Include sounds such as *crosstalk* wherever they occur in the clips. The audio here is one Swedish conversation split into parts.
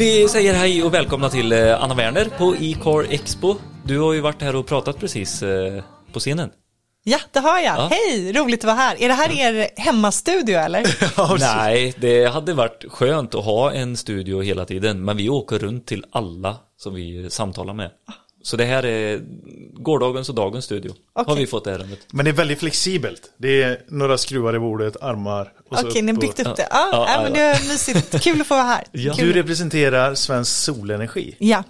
Vi säger hej och välkomna till eh, Anna Werner på E-car Expo. Du har ju varit här och pratat precis eh, på scenen. Ja, det har jag. Ja. Hej, roligt att vara här. Är det här er hemmastudio eller? *laughs* Nej, det hade varit skönt att ha en studio hela tiden, men vi åker runt till alla som vi samtalar med. Så det här är gårdagens och dagens studio. Har Okej. vi fått ärendet. Men det är väldigt flexibelt. Det är några skruvar i bordet, armar och Okej, ni har byggt upp det. Ja, Ja, ja, men det är mysigt. Kul att få vara här. *laughs* Ja. Du representerar Svensk Solenergi, Ja,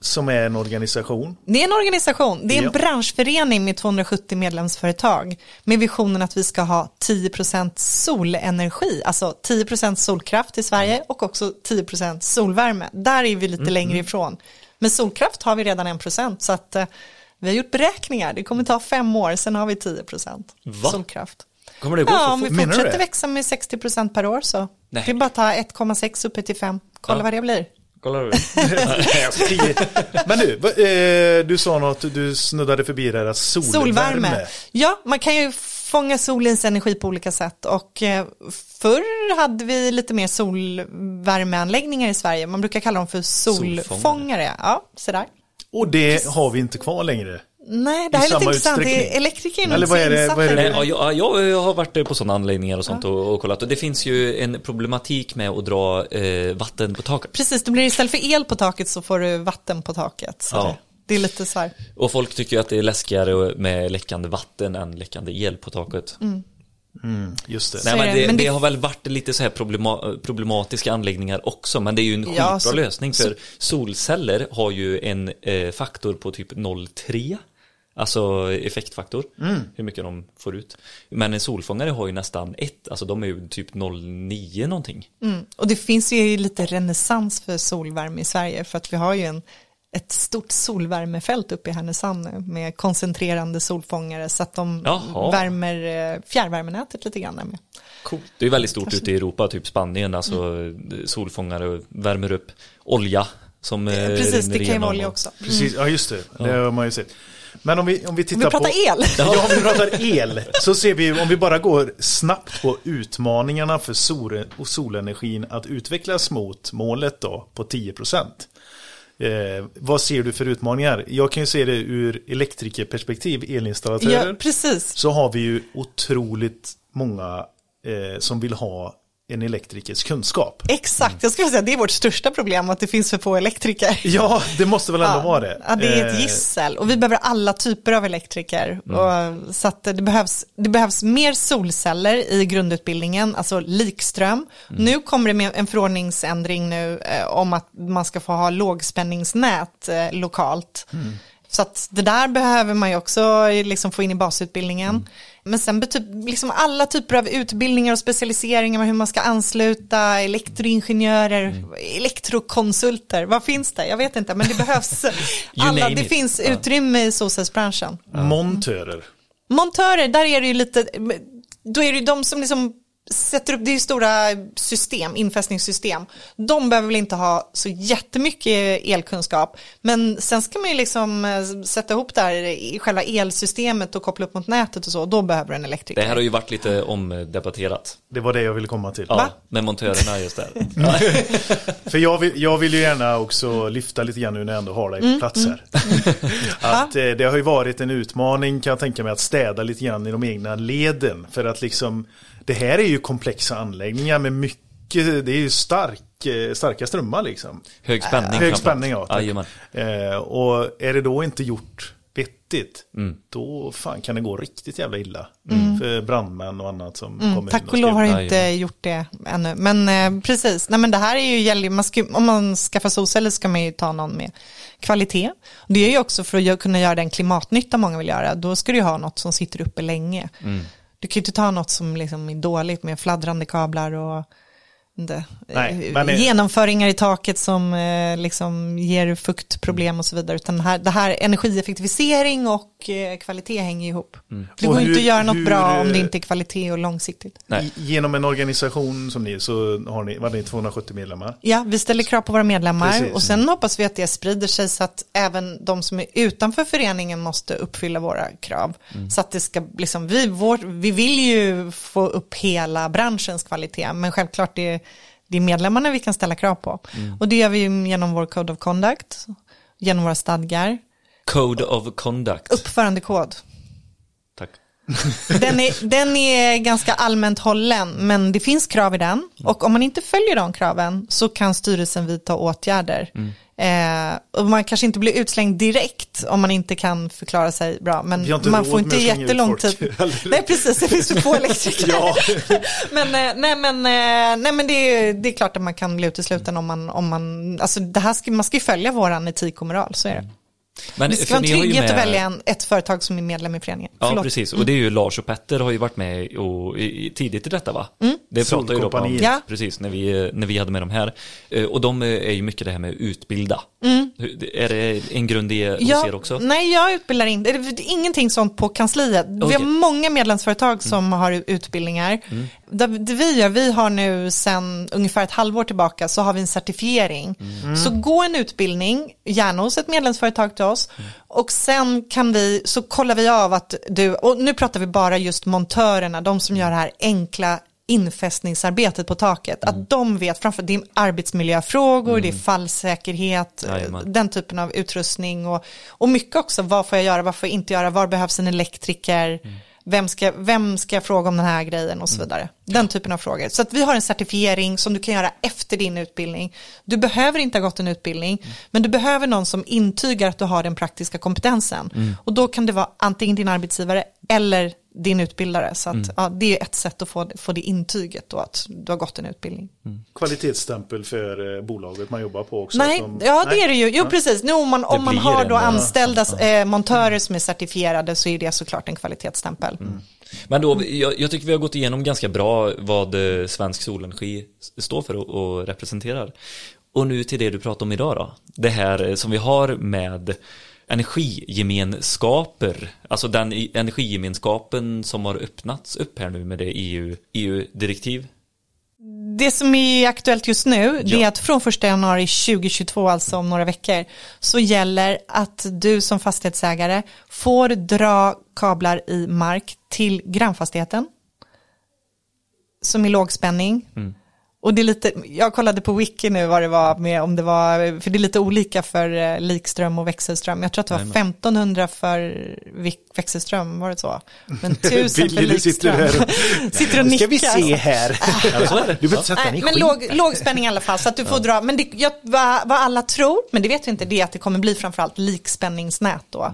som är en organisation. det är en organisation. Det är en Ja. branschförening med 270 medlemsföretag med visionen att vi ska ha 10% solenergi, alltså 10% solkraft i Sverige och också 10% solvärme. Där är vi lite Mm, längre ifrån. Men solkraft har vi redan 1% så att eh, vi har gjort beräkningar. Det kommer ta fem år, sen har vi 10% Va? solkraft. Kommer det gå Ja, så om vi Menar fortsätter det? växa med 60% per år så. Nej. Det är bara att ta 1,6 uppe till 5. Kolla Ja. vad det blir. Kollar *laughs* du? Men du, eh, du sa något, du snuddade förbi det här, solvärme. Solvärme. Ja, man kan ju fånga solens energi på olika sätt och eh, förr hade vi lite mer solvärmeanläggningar i Sverige. Man brukar kalla dem för solfångare. Solfångare. Ja, så där. Och det har vi inte kvar längre. Nej, det här är lite intressant. Det är elektriker Eller vad är det- vad är det- Nej, ja, jag, ja, jag har varit på sådana anläggningar och sånt och, och kollat och det finns ju en problematik med att dra eh, vatten på taket. Precis, det blir istället för el på taket så får du vatten på taket. Så Ja. Det, är lite så här. Och folk tycker att det är läskigare med läckande vatten än läckande el på taket. Mm, just det. Nej, men det. det, Men det det- har väl varit lite så här problema, problematiska anläggningar också, men det är ju en skitbra Ja, så- lösning för så- solceller har ju en eh, faktor på typ 0,3 Alltså effektfaktor, Mm. hur mycket de får ut. Men en solfångare har ju nästan ett, alltså de är ju typ 0,9 någonting. Mm. Och det finns ju lite renässans för solvärme i Sverige för att vi har ju en, ett stort solvärmefält uppe i Härnösand med koncentrerande solfångare så att de Jaha. värmer eh, fjärrvärmenätet lite grann med. Coolt. Det är väldigt stort Kanske. ute i Europa, typ Spanien, alltså Mm. solfångare värmer upp olja som eh, Precis, rinner det kan ju vara olja också. Precis, ja just det. Det har man ju sett. Men om vi, om vi tittar Om vi pratar på... el. Ja, om vi pratar el. Så ser vi, om vi bara går snabbt på utmaningarna för sol och solenergin att utvecklas mot målet då på 10%. Eh, vad ser du för utmaningar? Jag kan ju se det ur elektrikerperspektiv, elinstallatörer. Ja, precis. så har vi ju otroligt många eh, som vill ha en elektrikers kunskap. Exakt, jag skulle säga att det är vårt största problem att det finns för få elektriker. *laughs* Ja, det måste väl ändå vara det. Ja, det är ett Eh, gissel och vi behöver alla typer av elektriker. Mm. Och, så att det behövs, det behövs mer solceller i grundutbildningen, alltså likström. Mm. Nu kommer det med en förordningsändring nu eh, om att man ska få ha lågspänningsnät eh, lokalt. Mm. Så att det där behöver man ju också eh, liksom få in i basutbildningen. Men sen betyder liksom alla typer av utbildningar och specialiseringar, hur man ska ansluta elektroingenjörer, Mm. elektrokonsulter, vad finns det? Jag vet inte, men det behövs *laughs* alla, det it. finns Ja. utrymme i solcellsbranschen. Montörer. Montörer, där är det ju lite, då är det ju de som liksom sätter upp, det är ju stora system, infästningssystem. De behöver väl inte ha så jättemycket elkunskap. Men sen ska man ju liksom eh, sätta ihop det här i själva elsystemet och koppla upp mot nätet och så. Då behöver du en elektriker. Det här har ju varit lite omdebatterat. Det var det jag ville komma till. Ja, Va? med montörerna just där. *laughs* För jag vill, jag vill ju gärna också lyfta lite grann nu när jag ändå har dig Mm, på plats här. *laughs* Att eh, det har ju varit en utmaning kan jag tänka mig att städa lite grann i de egna leden. För att liksom, det här är ju komplexa anläggningar med mycket, det är ju stark, eh, starka strömmar liksom. Hög spänning. Hög framförallt. spänning ja. Eh, och är det då inte gjort vettigt, Mm. då fan kan det gå riktigt jävla illa. För brandmän och annat som kommer Mm, Tack in och lov har inte Jajamän. gjort det ännu. Men eh, precis, Nej, men det här är ju, gäller man ska, om man skaffar solceller ska man ju ta någon med kvalitet. Det är ju också för att kunna göra den klimatnytta många vill göra. Då ska du ju ha något som sitter uppe länge. Mm. Du kan ju inte ta något som liksom är dåligt med fladdrande kablar och inte, Nej, eh, men- genomföringar i taket som eh, liksom ger fuktproblem och så vidare. Utan här, det här energieffektivisering och eh, kvalitet hänger ihop. Det Och går ju inte hur- att göra något hur, bra om det inte är kvalitet och långsiktigt. Nej. Genom en organisation som ni så har ni, vad är ni 270 medlemmar. Ja, vi ställer krav på våra medlemmar Precis. och sen hoppas vi att det sprider sig så att även de som är utanför föreningen måste uppfylla våra krav. Så att det ska, liksom, vi, vår, vi vill ju få upp hela branschens kvalitet, men självklart det, det är medlemmarna vi kan ställa krav på. Och det gör vi genom vår Code of Conduct, genom våra stadgar, Code of conduct. uppförandekod. Tack. Den är, *laughs* den är ganska allmänt hållen, men det finns krav i den. Och om man inte följer de kraven så kan styrelsen vidta åtgärder. Eh, och man kanske inte blir utslängd direkt om man inte kan förklara sig bra. Men man får inte jättelång tid. *laughs* Nej, precis. Det finns för få *laughs* elektriker. Ja. men, eh, nej, men, eh, nej, men det, är, det är klart att man kan bli utesluten om man, om man, alltså det här ska, man ska ju följa våran etik och moral, så är det. Men, Det ska för vara en trygghet med- att välja en, ett företag som är medlem i föreningen. Ja, Förlåt. precis. Och det är ju Lars och Petter har ju varit med och, i, i- tidigt i detta va? Det pratar ju då om. Ja. precis, när vi, när vi hade med dem här. Eh, Och de eh, är ju mycket det här med utbilda. Hur- Är det en grund i hos er också? Nej, jag utbildar inte. Det är ingenting sånt på kansliet. Vi Okej. har många medlemsföretag som har utbildningar. Det, det vi gör, vi har nu sedan ungefär ett halvår tillbaka så har vi en certifiering. Så gå en utbildning, gärna hos ett medlemsföretag till oss. Och sen kan vi, så kollar vi av att du, och nu pratar vi bara just montörerna, de som gör det här enkla infästningsarbetet på taket, att de vet, framför det är arbetsmiljöfrågor, det är fallsäkerhet, Jajamän. den typen av utrustning och, och mycket också, vad får jag göra, vad får jag inte göra, var behövs en elektriker, vem, ska, vem ska jag fråga om den här grejen och så vidare. Den typen av frågor. Så att vi har en certifiering som du kan göra efter din utbildning. Du behöver inte ha gått en utbildning, men du behöver någon som intygar att du har den praktiska kompetensen. Och då kan det vara antingen din arbetsgivare eller din utbildare. Så att, ja, det är ett sätt att få, få det intyget då, att du har gått en utbildning. Kvalitetsstämpel för eh, bolaget man jobbar på också. Nej, de- ja det Nej. är det ju. Jo, precis. Nu om man, om man har då ja. anställda eh, montörer som är certifierade så är det såklart en kvalitetsstämpel. Mm. Men då, jag, jag tycker vi har gått igenom ganska bra vad eh, Svensk Solenergi står för och, och representerar. Och nu till det du pratar om idag då. Det här som vi har med energigemenskaper, alltså den energigemenskapen som har öppnats upp här nu med det EU, EU-direktiv. Det som är aktuellt just nu det Ja. är att från 1 januari 2022, alltså om några veckor, så gäller att du som fastighetsägare får dra kablar i mark till grannfastigheten som är lågspänning. Och det är lite, jag kollade på wiki nu vad det var med, om det var, för det är lite olika för eh, likström och växelström. Jag tror att det var 1500 för växelström, var det så? Men *laughs* 1000 för Billy sitter likström. här. *laughs* sitter och nickar. ska vi se här. *laughs* Ja. Du behöver sätta Nej, men låg, låg spänning i alla fall, så att du får dra. Men det, jag, vad, vad alla tror, men det vet vi inte, det är att det kommer bli framförallt likspänningsnät då.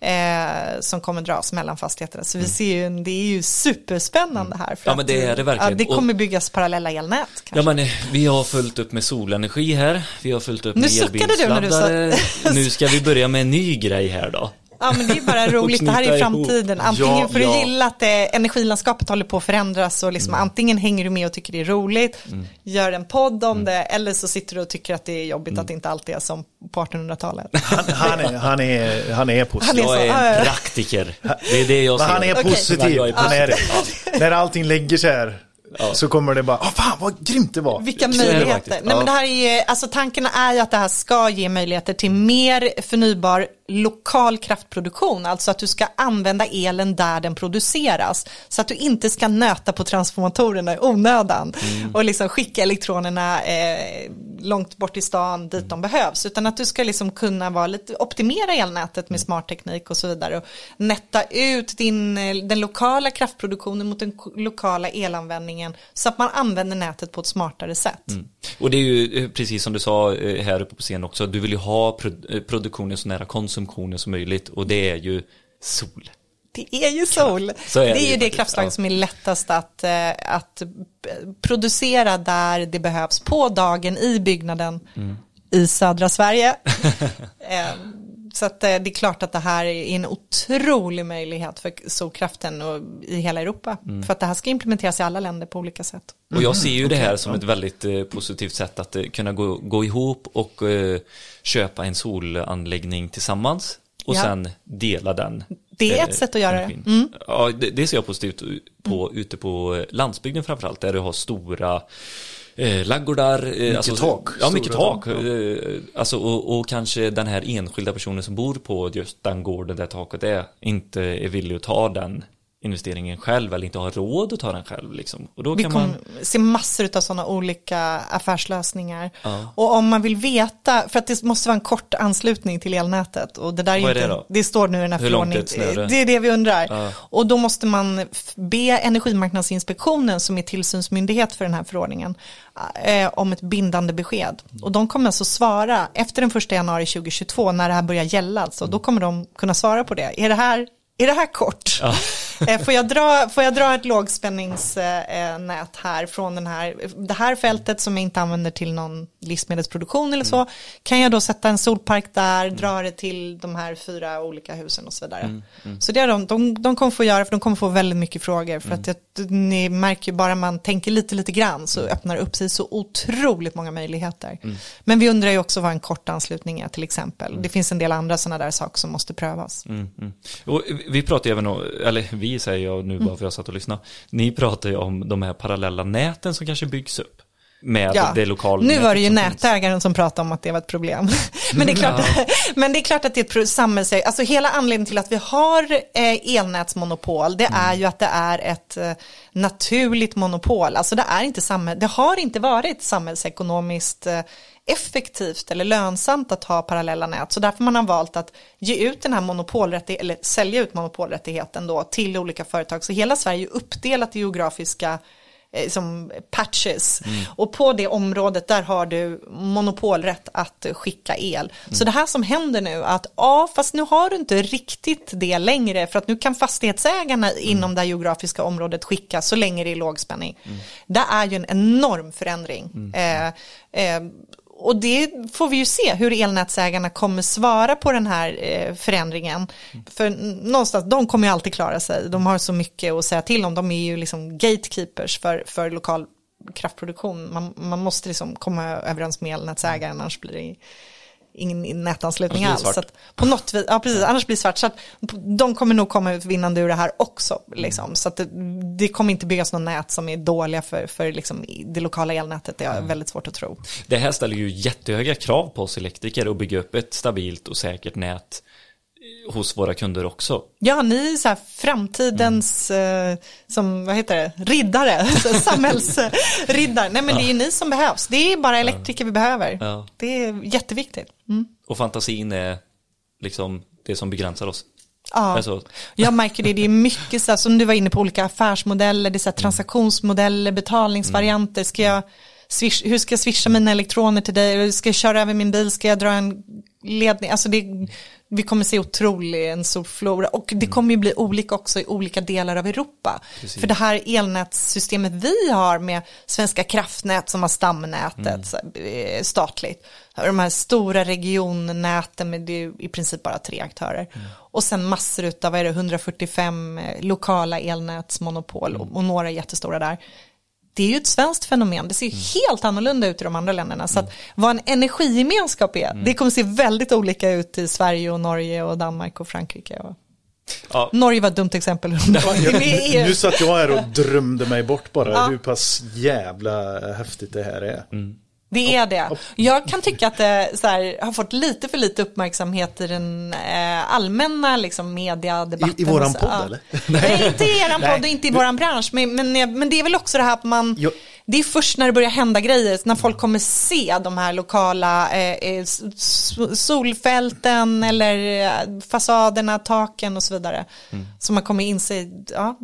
Eh, som kommer dras mellan fastigheterna. Så vi ser ju, det är ju superspännande här. För Ja, men det är det verkligen. Ja, det kommer byggas parallella elnät. Kanske. Ja men eh, vi har fullt upp med solenergi här, vi har fullt upp Nu med suckade du när du sa- elbilsladdare. *laughs* Nu ska vi börja med en ny grej här då. Ja men det är bara *laughs* roligt, det här är framtiden. Antingen Ja, för att ja. gilla att eh, energilandskapet håller på att förändras och liksom antingen hänger du med och tycker det är roligt, gör en podd om det, eller så sitter du och tycker att det är jobbigt att det inte alltid är som på 1800-talet. *laughs* Han, han, är, han, är, han är positiv. Han är Jag så, är ja, ja. en praktiker. Det är det jag Men ser. han är positiv. Jag är Han är det. När allting lägger sig här så kommer det bara, åh fan vad grymt det var. Vilka är möjligheter. Nej, men det här är, ju- alltså, tanken är ju att det här ska ge möjligheter till mer förnybar lokal kraftproduktion. Alltså att du ska använda elen där den produceras. Så att du inte ska nöta på transformatorerna i onödan. Och liksom skicka elektronerna eh, långt bort i stan dit de behövs. Utan att du ska liksom kunna vara lite, optimera elnätet med smart teknik och så vidare. Och nätta ut din, eh, den lokala kraftproduktionen mot den lokala elanvändningen. Så att man använder nätet på ett smartare sätt. Och det är ju eh, precis som du sa eh, här uppe på scenen också, du vill ju ha pro- produktionen så nära konsumtionen som möjligt och det är ju sol. Det är ju sol. *laughs* Är det är ju ju det kraftslag ja. som är lättast att, eh, att producera där det behövs på dagen i byggnaden Mm. i södra Sverige. *laughs* Så att eh, det är klart att det här är en otrolig möjlighet för solkraften och i hela Europa. Mm. För att det här ska implementeras i alla länder på olika sätt. Och jag ser ju det här som ett väldigt eh, positivt sätt att eh, kunna gå, gå ihop och eh, köpa en solanläggning tillsammans och Ja. sen dela den. Det är ett sätt att göra det. Mm. Ja, det, det ser jag positivt på ute på landsbygden framförallt där du har stora eh, laggårdar. Eh, Mycket tak. Ja, mycket tak. tak, Eh, alltså, och, och kanske den här enskilda personen som bor på just den gården där taket är inte är villig att ta den investeringen själv eller inte har råd att ta den själv. Liksom. Och då Vi kan man, se massor av sådana olika affärslösningar. Ja. Och om man vill veta, för att det måste vara en kort anslutning till elnätet. Och det, där är Vad är inte, det då? det står nu i den här förordningen. Det är det vi undrar. Ja. Och då måste man be Energimarknadsinspektionen som är tillsynsmyndighet för den här förordningen eh, om ett bindande besked. Och de kommer alltså svara efter den 1 januari 2022 när det här börjar gälla. Alltså, då kommer de kunna svara på det. Är det här, är det här kort? Ja. *laughs* Eh, Får jag dra, får jag dra ett lågspänningsnät här från den här, det här fältet som jag inte använder till någon livsmedelsproduktion eller så, kan jag då sätta en solpark där, dra det till de här fyra olika husen och så vidare. Så det är de, de, de kommer få göra, för de kommer få väldigt mycket frågor, för att jag, ni märker ju bara man tänker lite, lite grann så öppnar upp sig så otroligt många möjligheter. Men vi undrar ju också vad en kort anslutning är till exempel. Det finns en del andra sådana där saker som måste prövas. Mm, mm. Och vi pratar även om, eller vi säger jag nu bara för att jag satt och lyssnade. Ni pratar ju om de här parallella näten som kanske byggs upp. Med det lokala Nu var det ju som finns. nätägaren som pratade om att det var ett problem. *laughs* men, det är klart, *laughs* men det är klart att det är ett samhälls... Alltså hela anledningen till att vi har eh, elnätsmonopol, det är ju att det är ett eh, naturligt monopol. Alltså det, är inte samhäll... det har inte varit samhällsekonomiskt eh, effektivt eller lönsamt att ha parallella nät. Så därför man har valt att ge ut den här monopolrättigheten, eller sälja ut monopolrättigheten då till olika företag. Så hela Sverige är uppdelat i geografiska eh, som patches. Och på det området där har du monopolrätt att skicka el. Så det här som händer nu att ja, fast nu har du inte riktigt det längre för att nu kan fastighetsägarna inom det här geografiska området skicka så länge det är lågspänning. Det är ju en enorm förändring. Eh, eh, och det får vi ju se hur elnätsägarna kommer svara på den här eh, förändringen. För någonstans, de kommer ju alltid klara sig. De har så mycket att säga till om. De är ju liksom gatekeepers för, för lokal kraftproduktion. Man, man måste liksom komma överens med elnätsägaren, annars blir det ingen nätanslutning Annars det alls. Att på något vis, ja precis, annars blir det svart. Så att de kommer nog komma ut vinnande ur det här också. Liksom. Så att det, det kommer inte byggas någon nät som är dåliga för, för liksom det lokala elnätet. Det är väldigt svårt att tro. Det här ställer ju jättehöga krav på oss elektriker att bygga upp ett stabilt och säkert nät hos våra kunder också. Ja, ni är så här framtidens, eh, som, vad heter det, riddare, *laughs* samhällsriddare. Nej, men det är ju ni som behövs. Det är bara elektriker vi behöver. Ja. Det är jätteviktigt. Mm. Och fantasin är liksom det som begränsar oss. Ja. Alltså, Jag märker det, det är mycket så här, som du var inne på, olika affärsmodeller, det är så här transaktionsmodeller, betalningsvarianter. Ska jag swish, hur ska jag swisha mina elektroner till dig? Ska jag köra över min bil? Ska jag dra en ledning? Alltså det, vi kommer se otrolig en stor flora och det kommer ju bli olika också i olika delar av Europa. Precis. För det här elnätssystemet vi har med Svenska kraftnät som har stamnätet här, eh, statligt. De här stora regionnäten med det i princip bara tre aktörer. Och sen massor av, vad är det, 145 eh, lokala elnätsmonopol och, och några jättestora där. Det är ju ett svenskt fenomen, det ser ju helt annorlunda ut i de andra länderna. Så att vad en energigemenskap är, det kommer se väldigt olika ut i Sverige och Norge och Danmark och Frankrike. Och... ja, Norge var ett dumt exempel. *laughs* Nu satt jag här och drömde mig bort bara Ja. hur pass jävla häftigt det här är. Det är det. Jag kan tycka att det så här, har fått lite för lite uppmärksamhet i den eh, allmänna liksom, mediadebatten. I- i våran podd, ja. eller? *laughs* Nej, inte i eran *laughs* Nej. podd och inte i våran bransch. Men, men, men det är väl också det här att man, Jo. det är först när det börjar hända grejer, när folk kommer se de här lokala eh, eh, solfälten eller eh, fasaderna, taken och så vidare. Så man kommer inse, ja,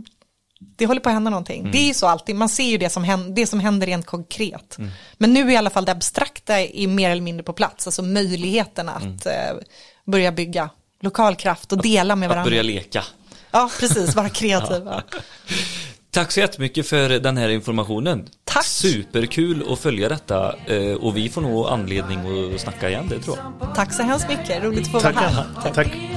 det håller på att hända någonting. Det är ju så alltid, man ser ju det som, händer, det som händer rent konkret. Men nu är i alla fall det abstrakta är mer eller mindre på plats, alltså möjligheten att eh, börja bygga lokal kraft och dela med att varandra. börja leka. Ja, precis, vara kreativ. *laughs* ja. Tack så jättemycket för den här informationen. Tack. Superkul att följa detta eh, och vi får nog anledning att snacka igen, det tror jag. Tack så hemskt mycket, roligt att få vara Tack här. Anna. Tack.